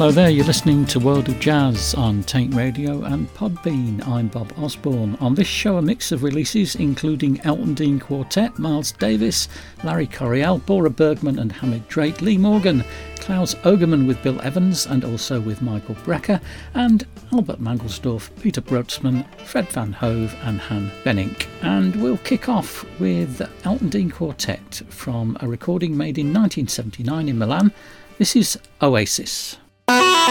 Hello there, you're listening to World of Jazz on Taint Radio and Podbean. I'm Bob Osborne. On this show, a mix of releases including Elton Dean Quartet, Miles Davis, Larry Coryell, Borah Bergman and Hamid Drake, Lee Morgan, Claus Ogerman with Bill Evans and also with Michael Brecker, and Albert Mangelsdorff, Peter Brotzmann, Fred Van Hove, and Han Bennink. And we'll kick off with Elton Dean Quartet from a recording made in 1979 in Milan. This is Oasis. Música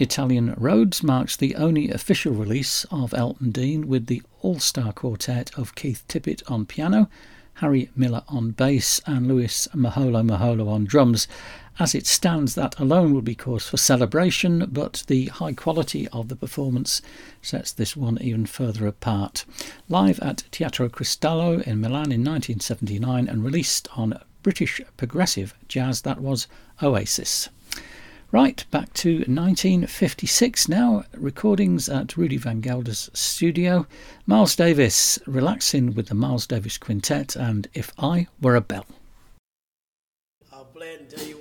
Italian Roads marks the only official release of Elton Dean with the all star quartet of Keith Tippett on piano, Harry Miller on bass, and Louis Moholo Moholo on drums. As it stands, that alone would be cause for celebration, but the high quality of the performance sets this one even further apart. Live at Teatro Cristallo in Milan in 1979 and released on British progressive jazz, that was Oasis. Right, back to 1956 now. Recordings at Rudy Van Gelder's studio. Miles Davis relaxing with the Miles Davis Quintet and If I Were a Bell. I'll you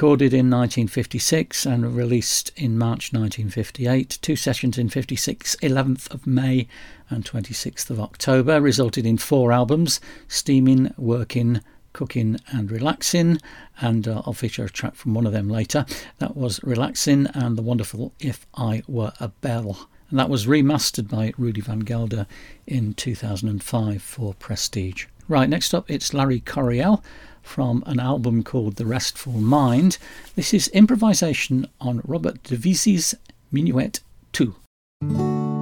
Recorded in 1956 and released in March 1958, two sessions in 56, 11th of May and 26th of October, resulted in four albums Steaming, Working, Cooking and Relaxing, and uh, I'll feature a track from one of them later. That was Relaxing and the wonderful If I Were a Bell. And that was remastered by Rudy Van Gelder in 2005 for Prestige. Right, next up it's Larry Coryell from an album called The Restful Mind. This is improvisation on Robert de Visée's Minuet 2.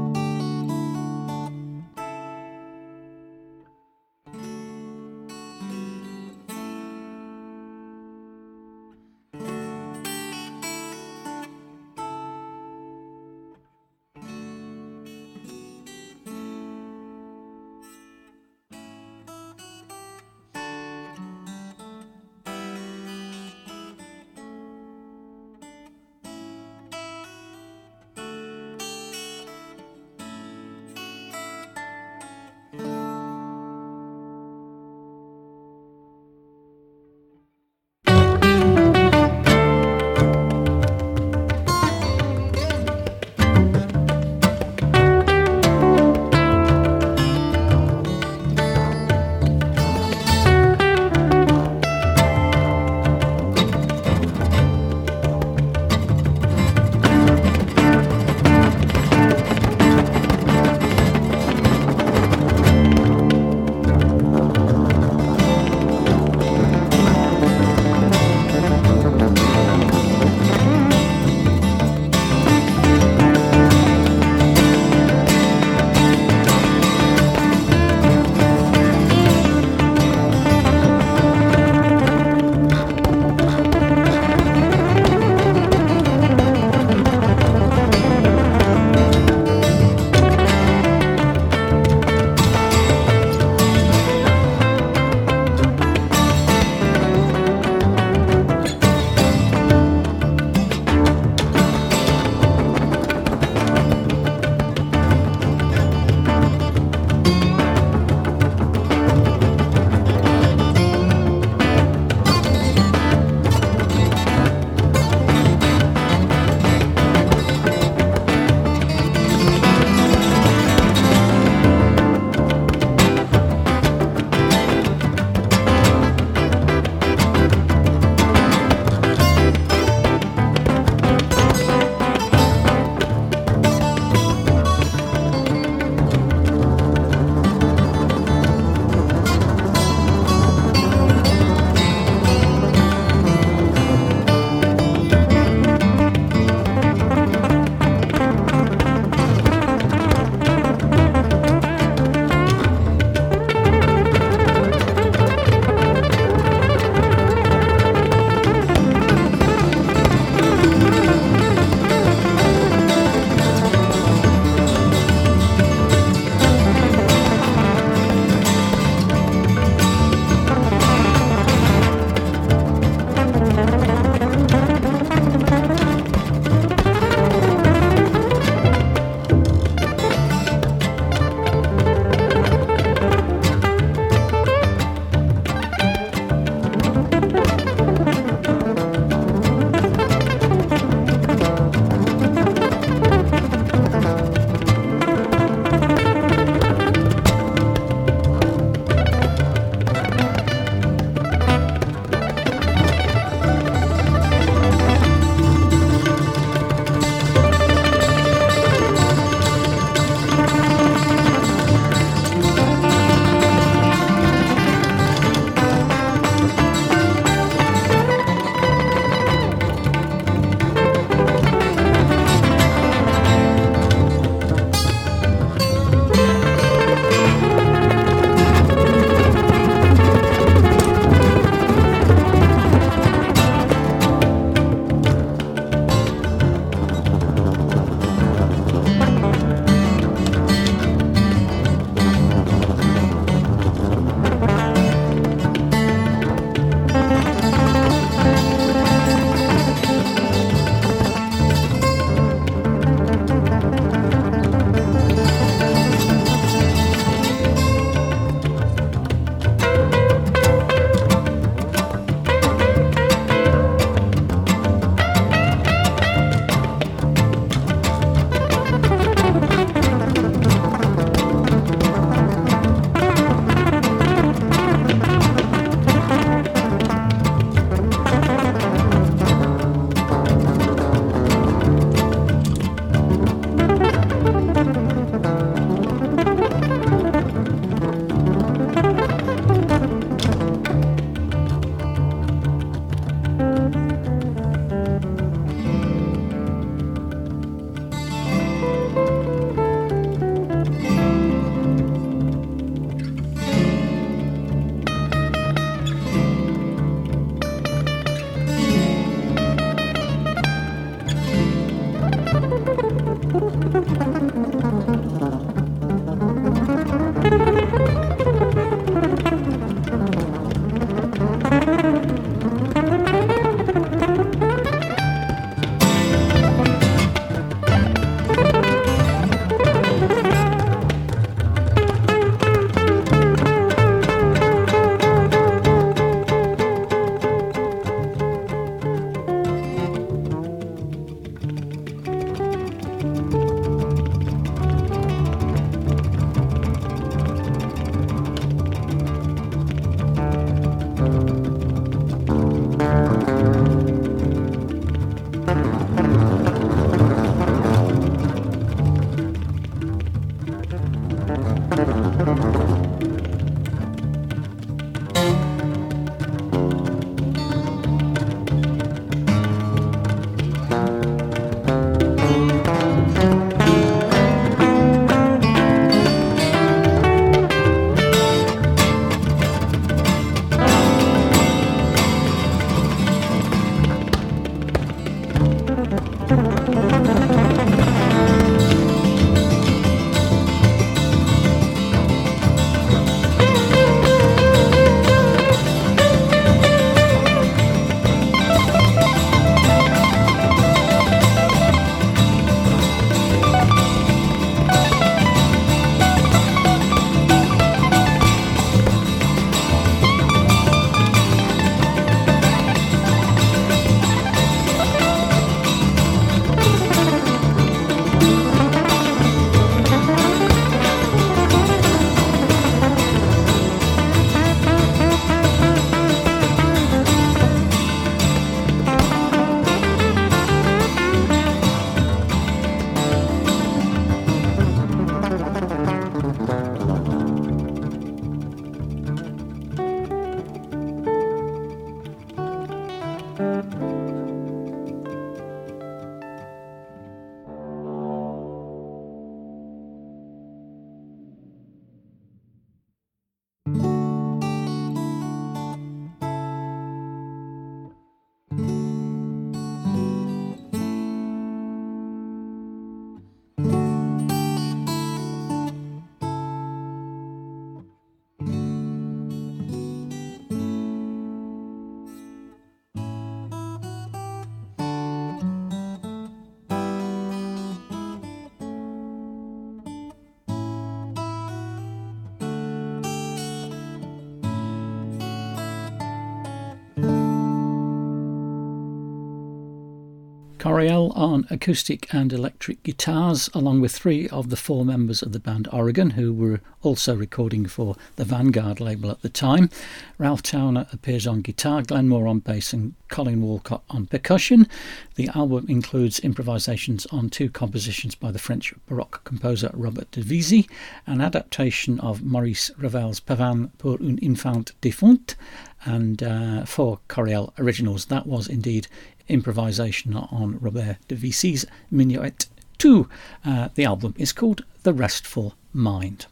On acoustic and electric guitars, along with three of the four members of the band Oregon, who were also recording for the Vanguard label at the time. Ralph Towner appears on guitar, Glenn Moore on bass, and Collin Walcott on percussion. The album includes improvisations on two compositions by the French Baroque composer Robert de Visée, an adaptation of Maurice Ravel's Pavane pour une infante défunte, and uh, four Coryell originals. That was indeed improvisation on Robert de Visée's Minuet 2. Uh, the album is called The Restful Mind.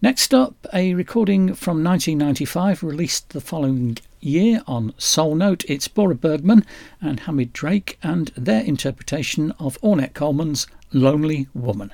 Next up, a recording from 1995 released the following year on Soul Note. It's Borah Bergman and Hamid Drake and their interpretation of Ornette Coleman's Lonely Woman.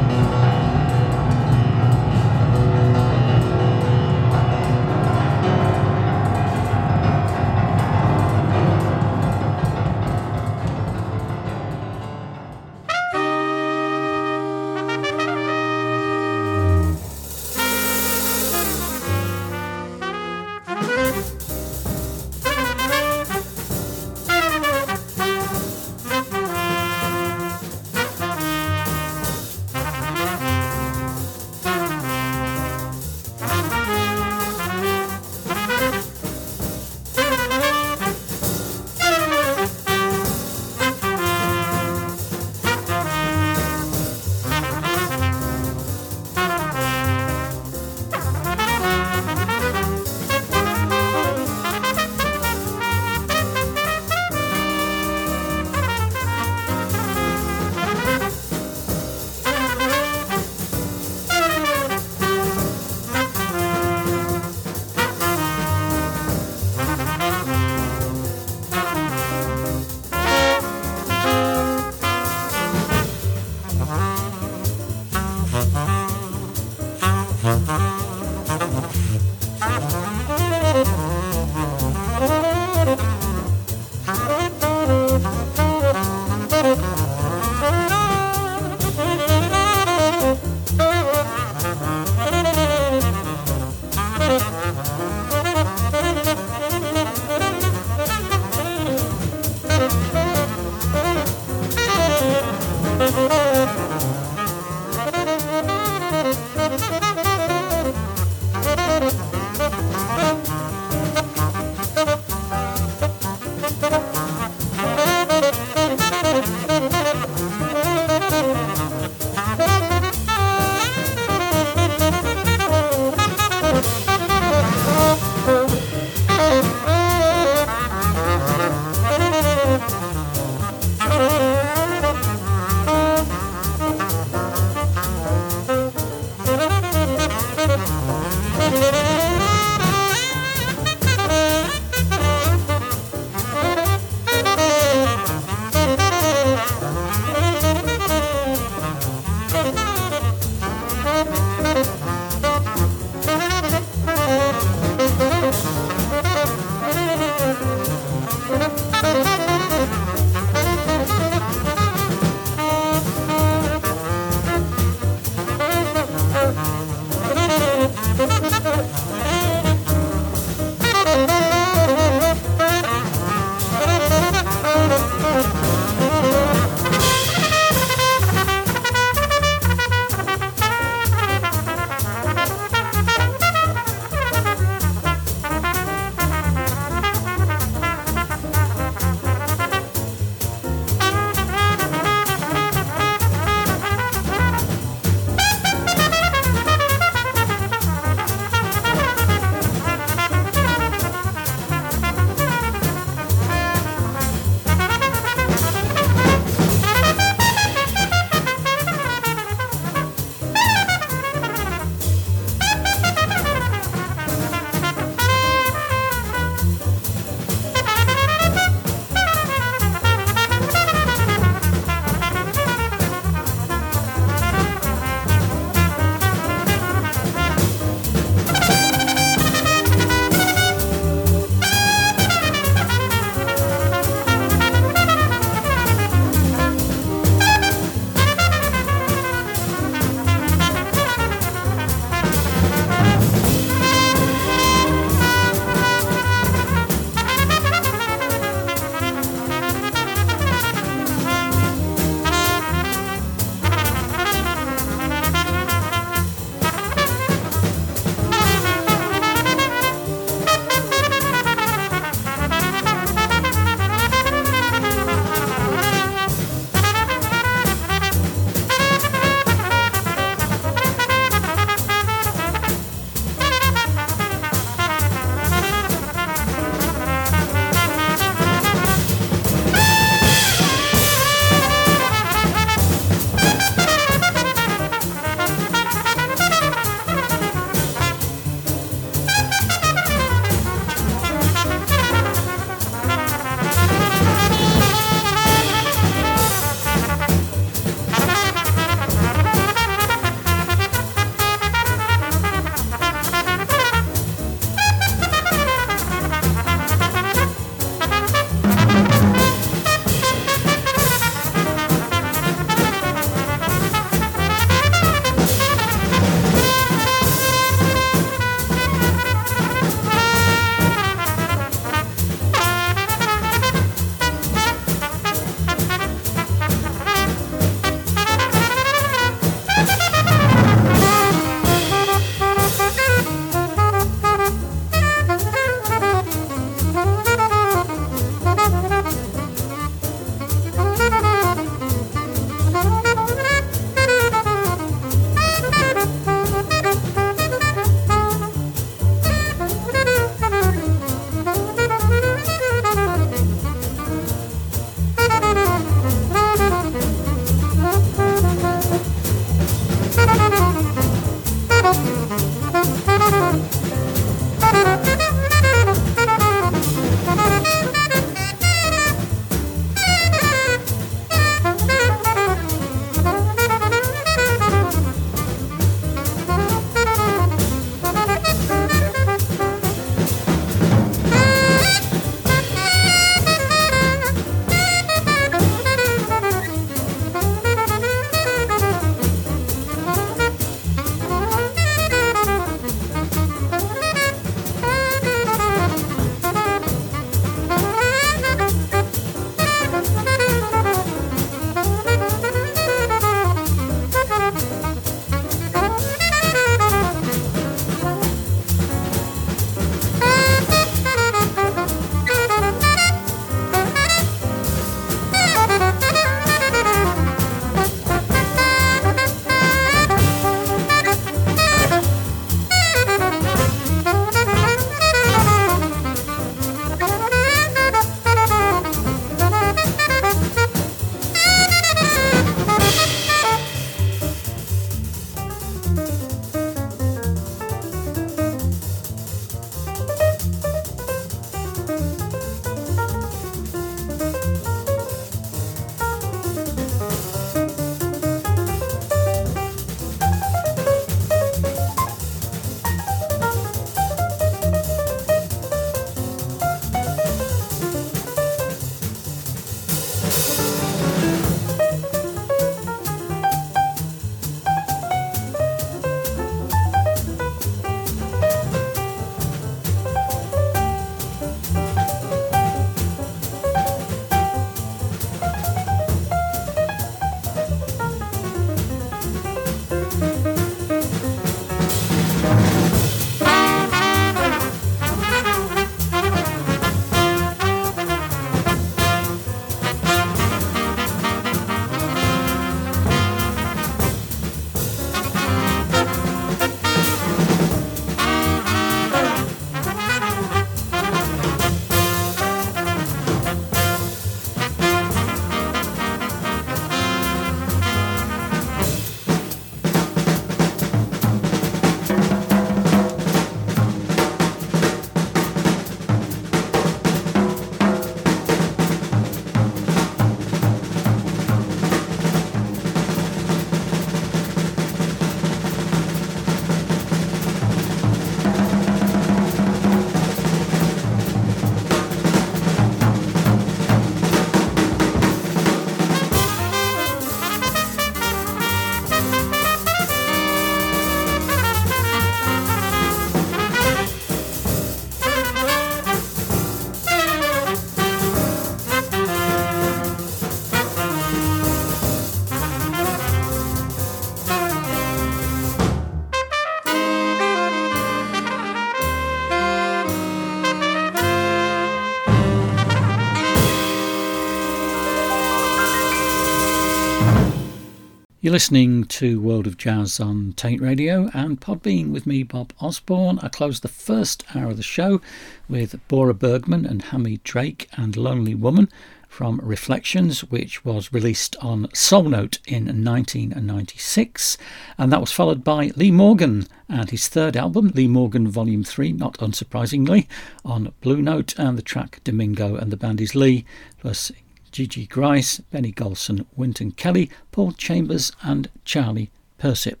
You're listening to World of Jazz on Taint Radio and Podbean with me, Bob Osborne. I closed the first hour of the show with Borah Bergman and Hamid Drake and Lonely Woman from Reflections, which was released on Soul Note in 1996. And that was followed by Lee Morgan and his third album, Lee Morgan Volume 3, not unsurprisingly, on Blue Note, and the track Domingo and the band is Lee, plus Gigi Gryce, Benny Golson, Wynton Kelly, Paul Chambers, and Charlie Persip.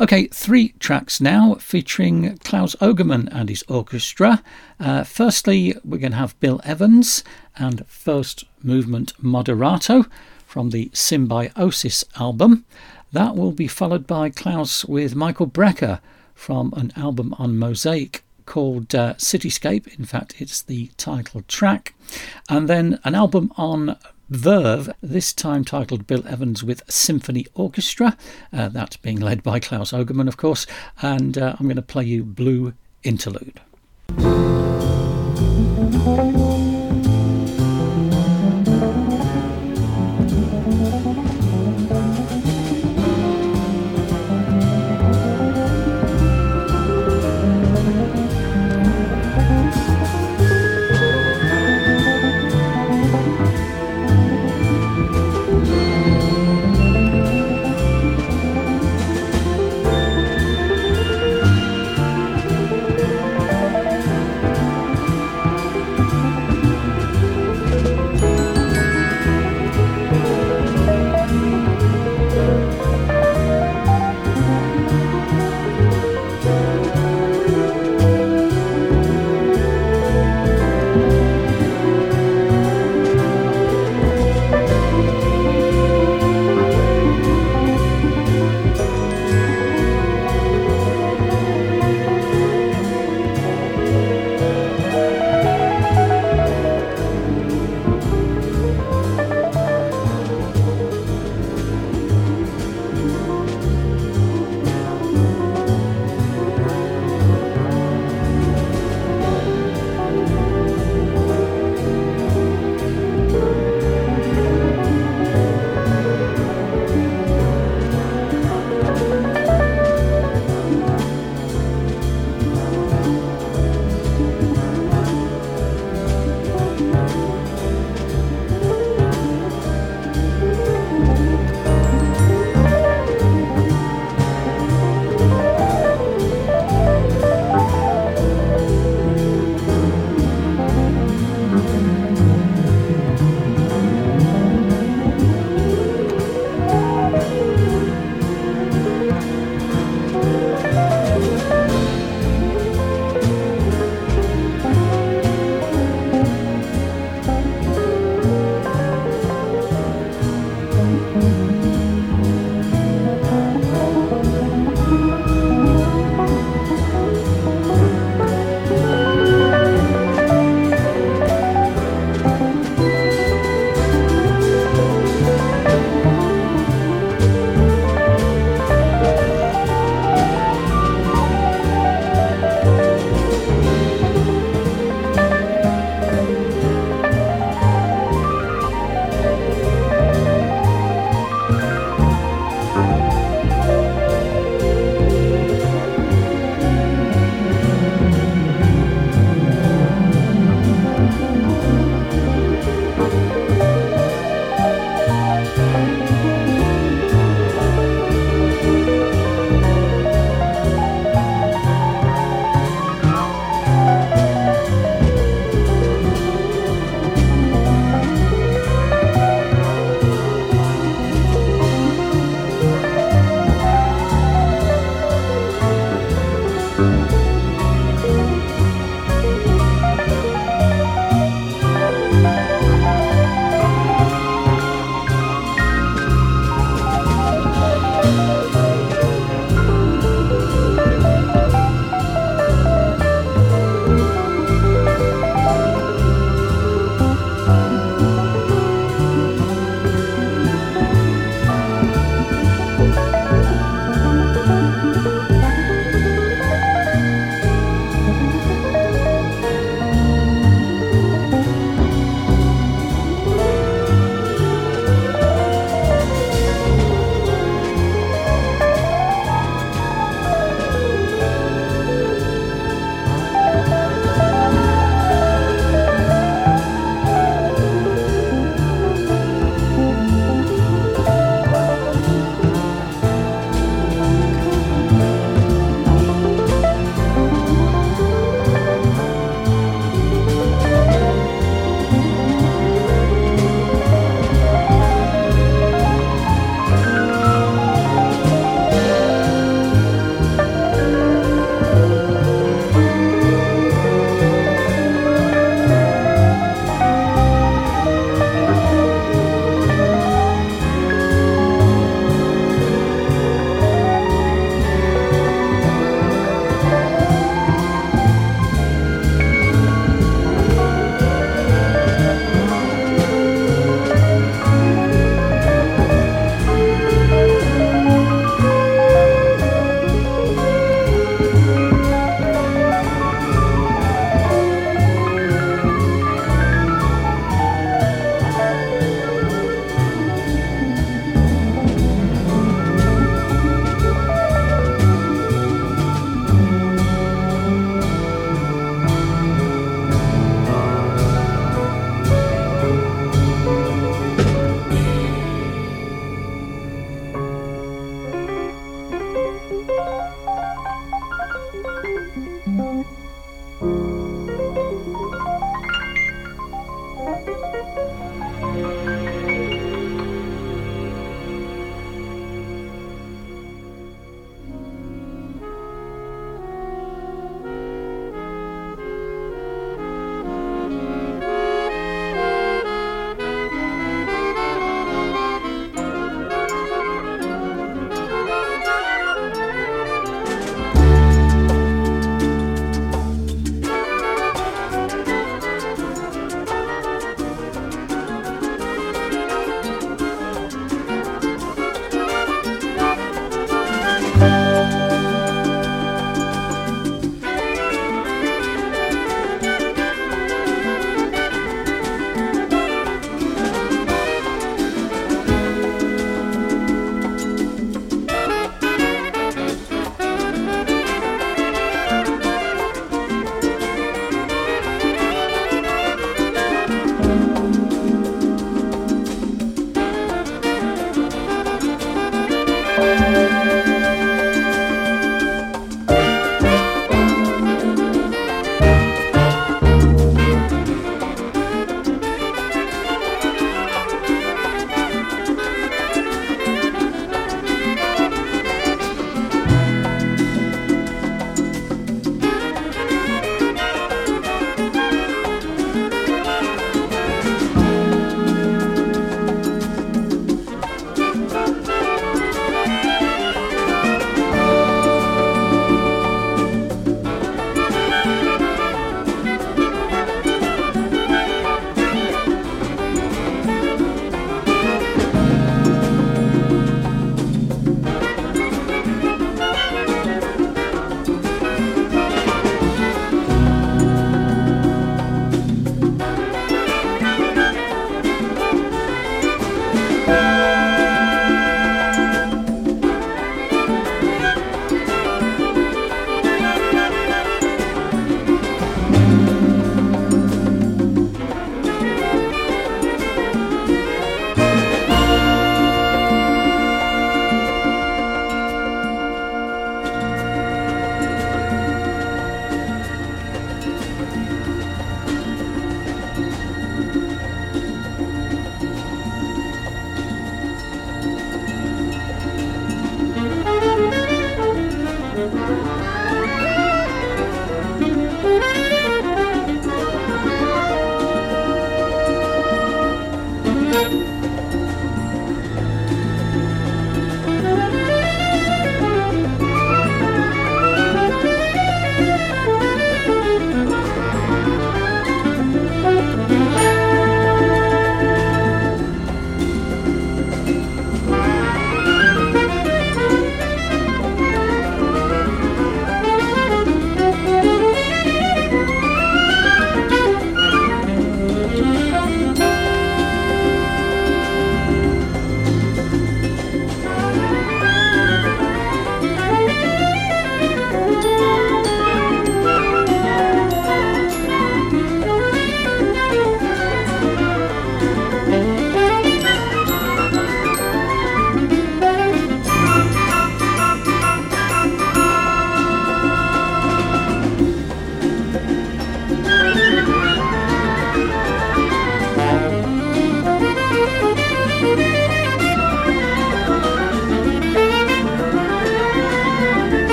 Okay, three tracks now featuring Claus Ogerman and his orchestra. Uh, firstly, we're going to have Bill Evans and First Movement Moderato from the Symbiosis album. That will be followed by Claus with Michael Brecker from an album on Mosaic called uh, Cityscape. In fact, it's the title track. And then an album on Verve, this time titled Bill Evans with Symphony Orchestra. Uh, that's being led by Claus Ogerman, of course. And uh, I'm going to play you Blue Interlude.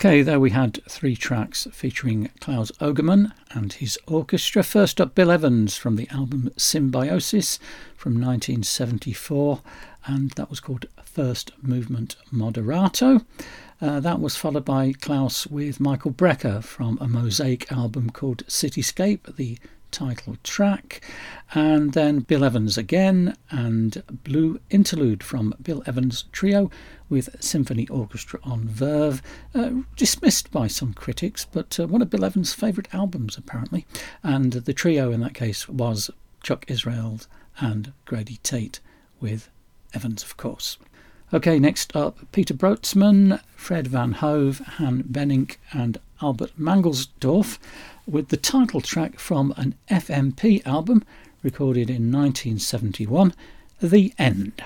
Okay, there we had three tracks featuring Claus Ogerman and his orchestra. First up, Bill Evans from the album Symbiosis from 1974, and that was called First Movement Moderato. Uh, that was followed by Claus with Michael Brecker from a Mosaic album called Cityscape, the title track, and then Bill Evans again, and Blue Interlude from Bill Evans Trio with Symphony Orchestra on Verve. Uh, dismissed by some critics, but uh, one of Bill Evans' favourite albums, apparently. And the trio in that case was Chuck Israels and Grady Tate, with Evans, of course. Okay, next up Peter Brötzmann, Fred Van Hove, Han Bennink, and Albert Mangelsdorff with the title track from an FMP album recorded in 1971, The End.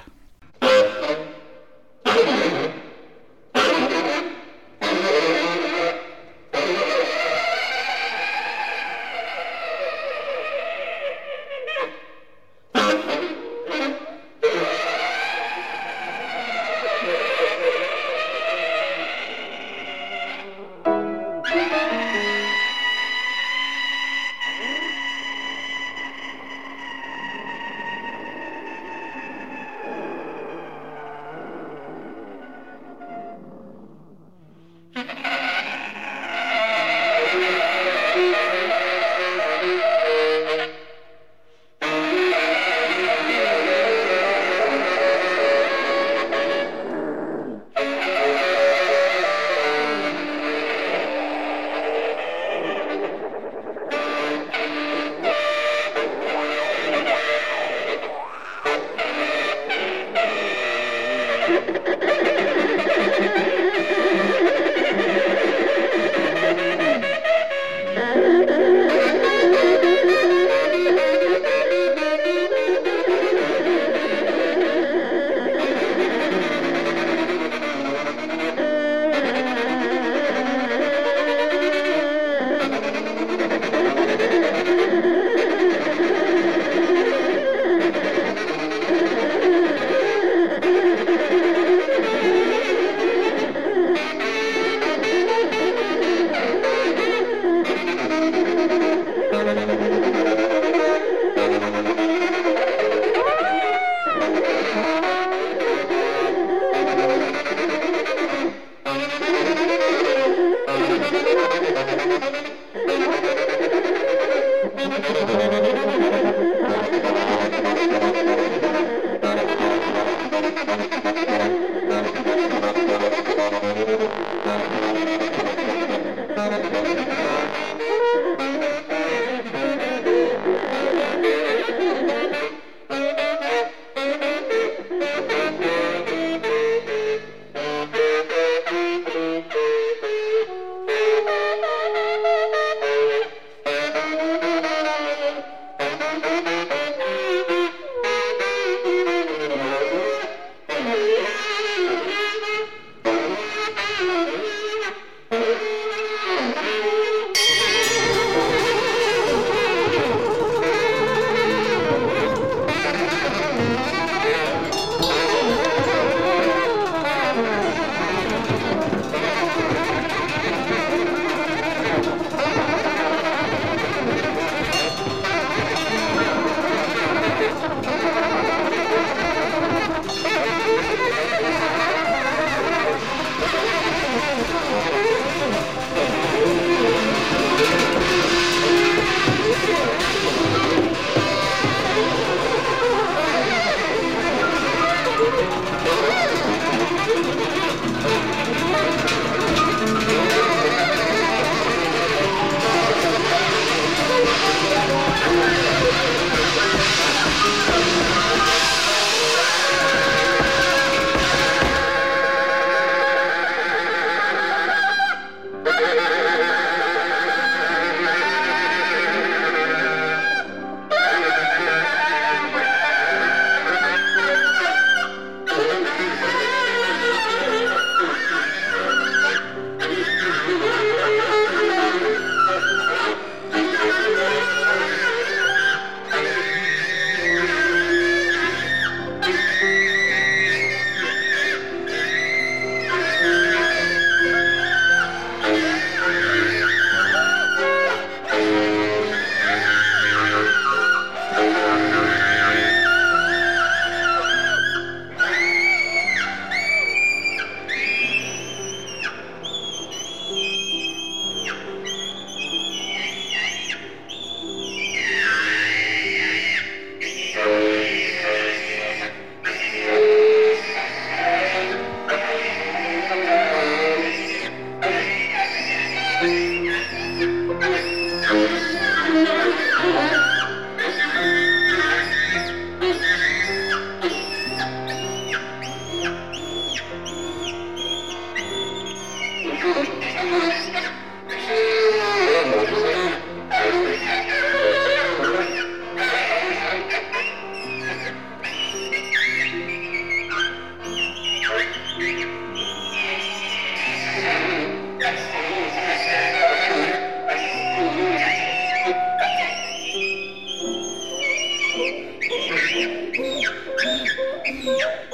Yeah.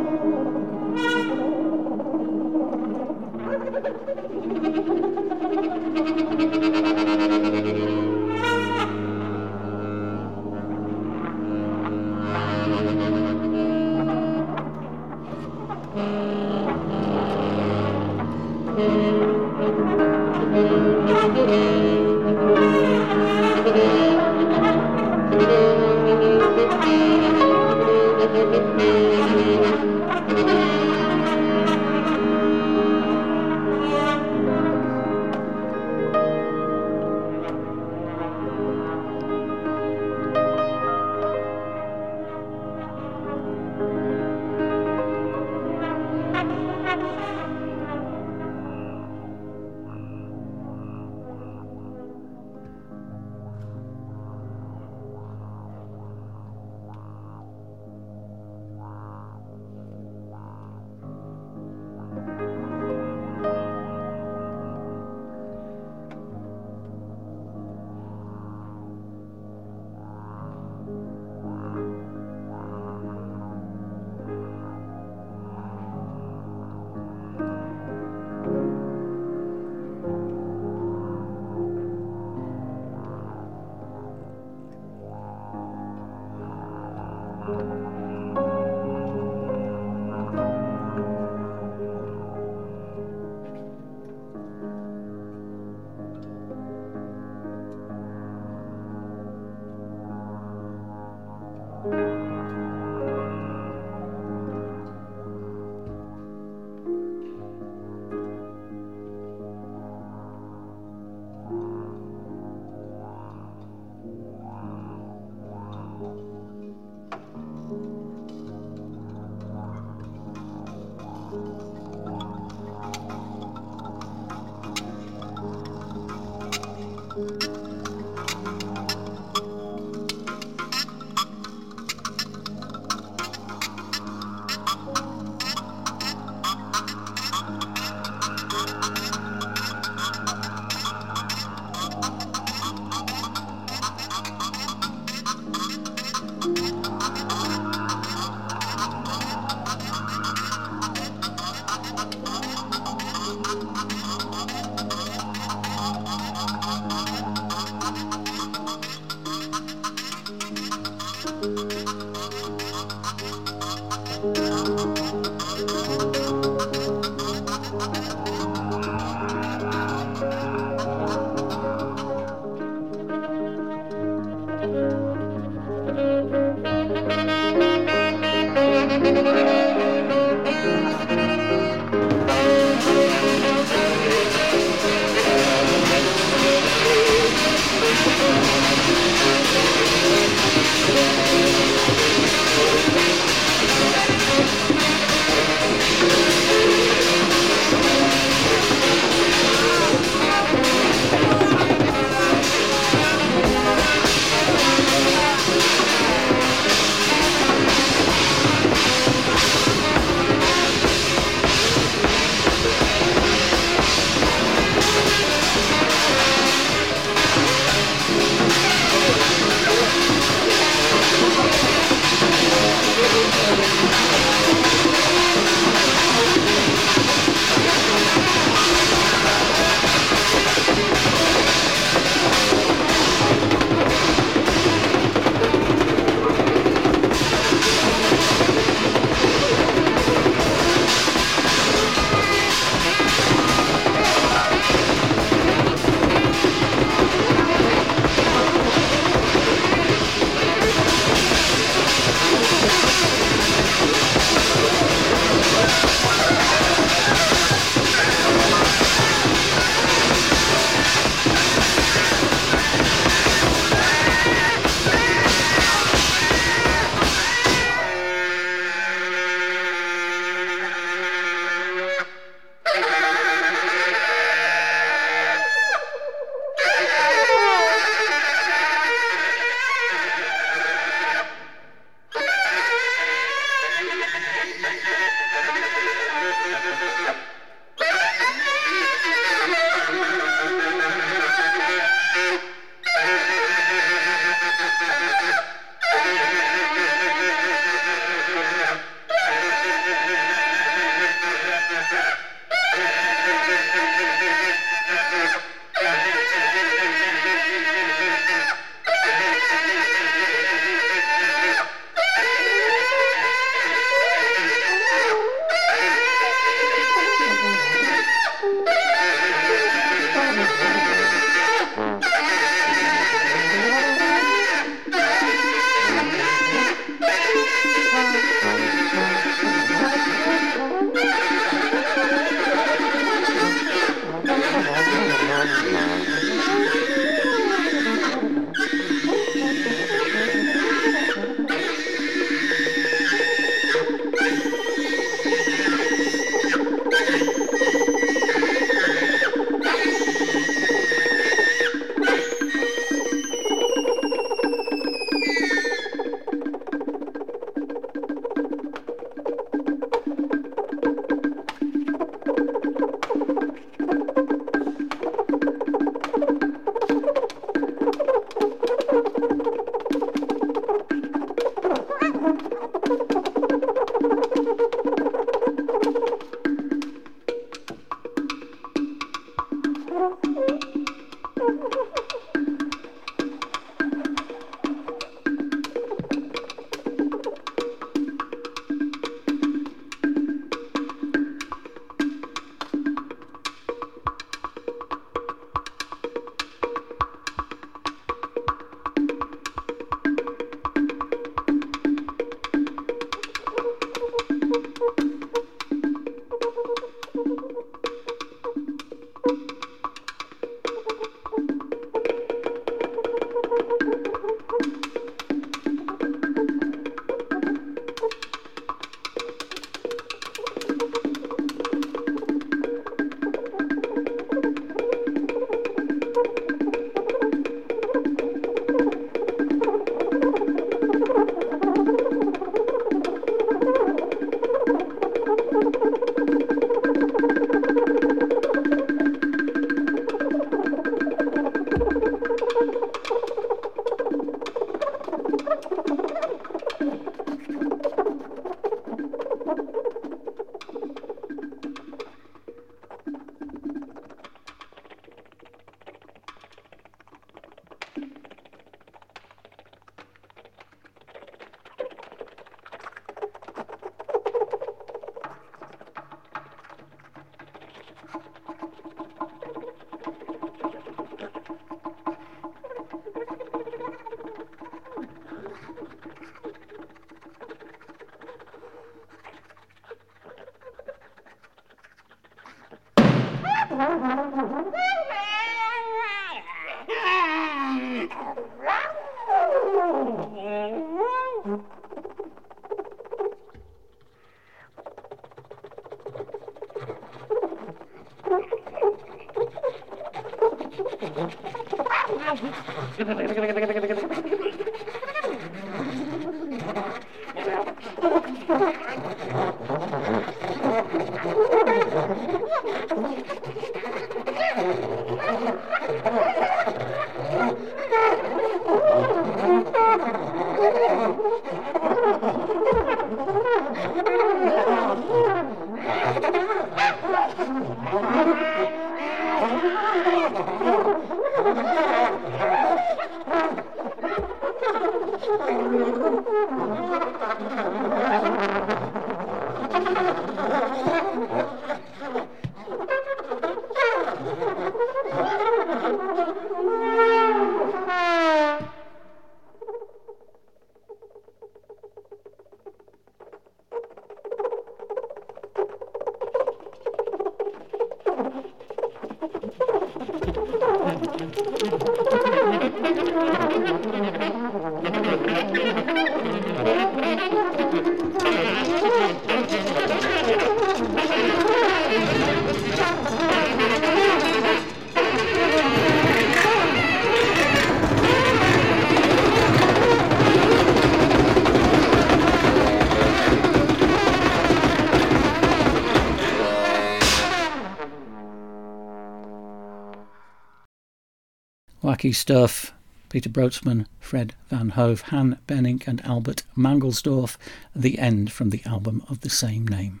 Wacky stuff. Peter Brötzmann, Fred Van Hove, Han Bennink, and Albert Mangelsdorff. The end from the album of the same name.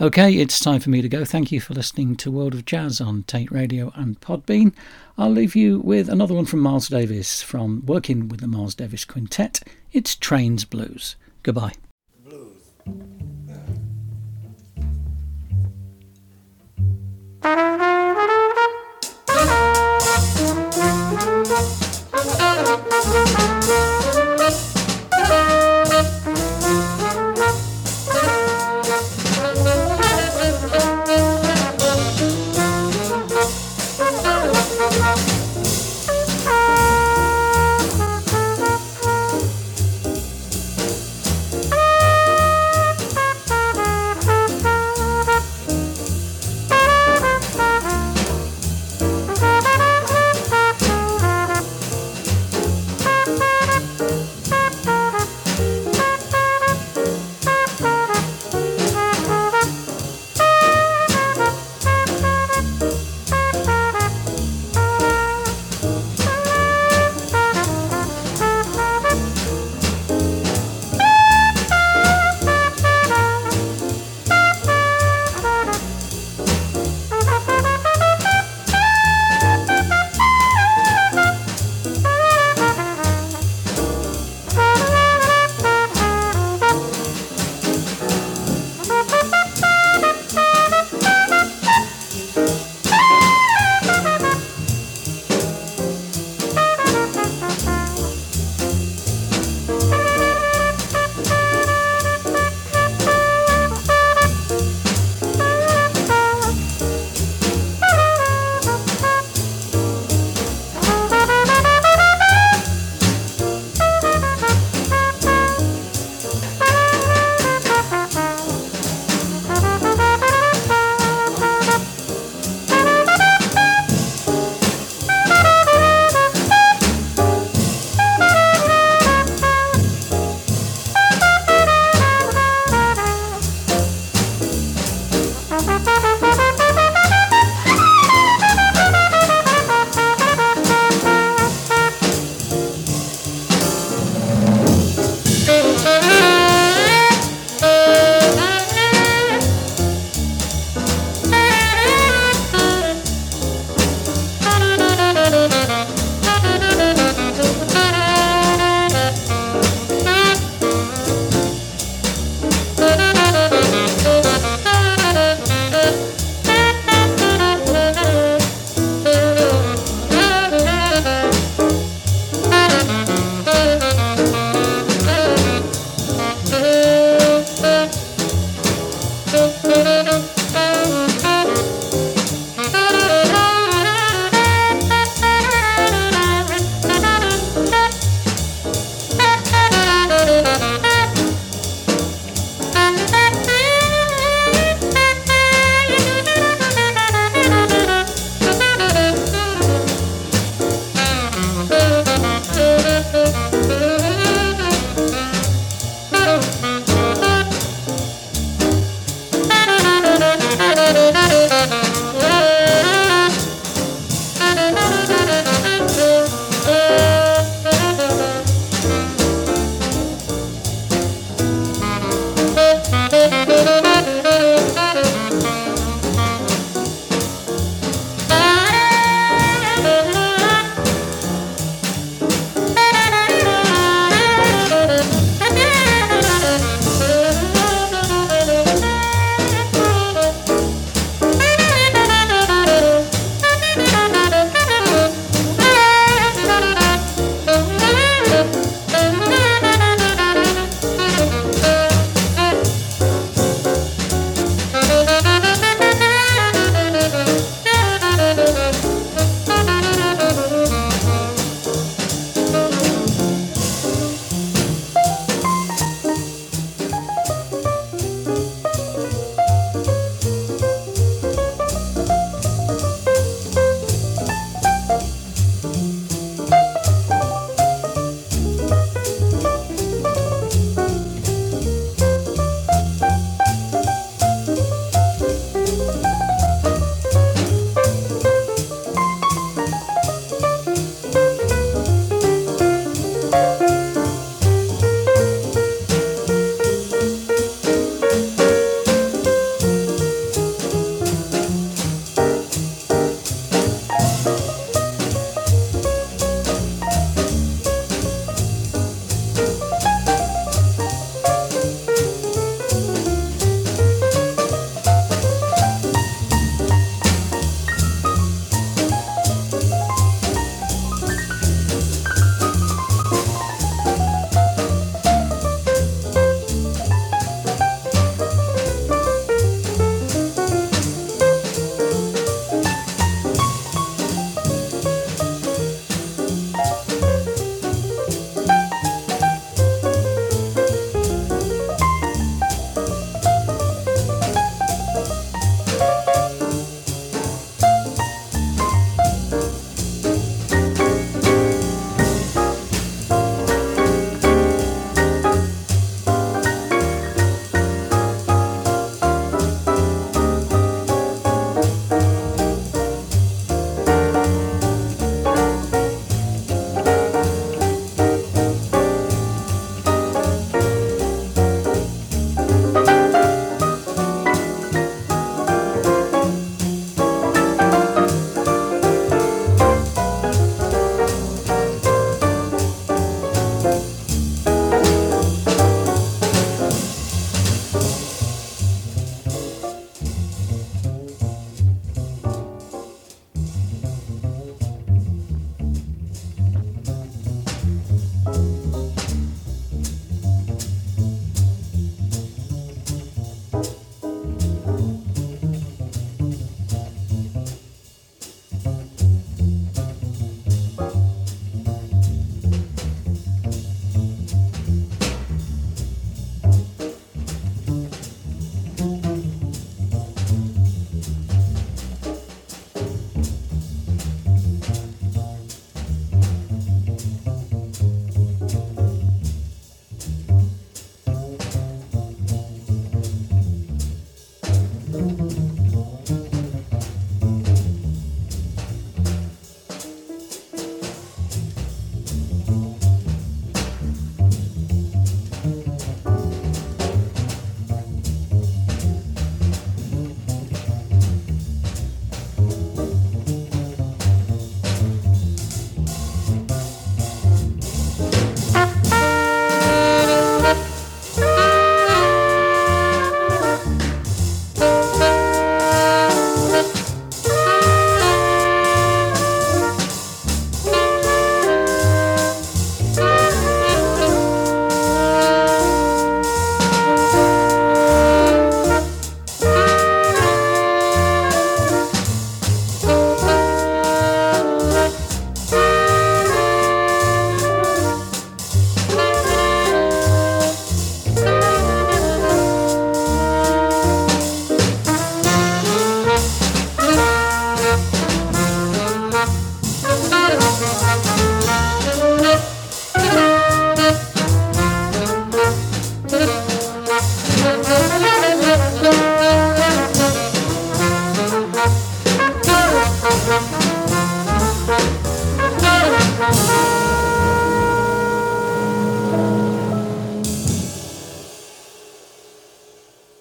Okay, it's time for me to go. Thank you for listening to World of Jazz on Tate Radio and Podbean. I'll leave you with another one from Miles Davis from working with the Miles Davis Quintet. It's Trane's Blues. Goodbye.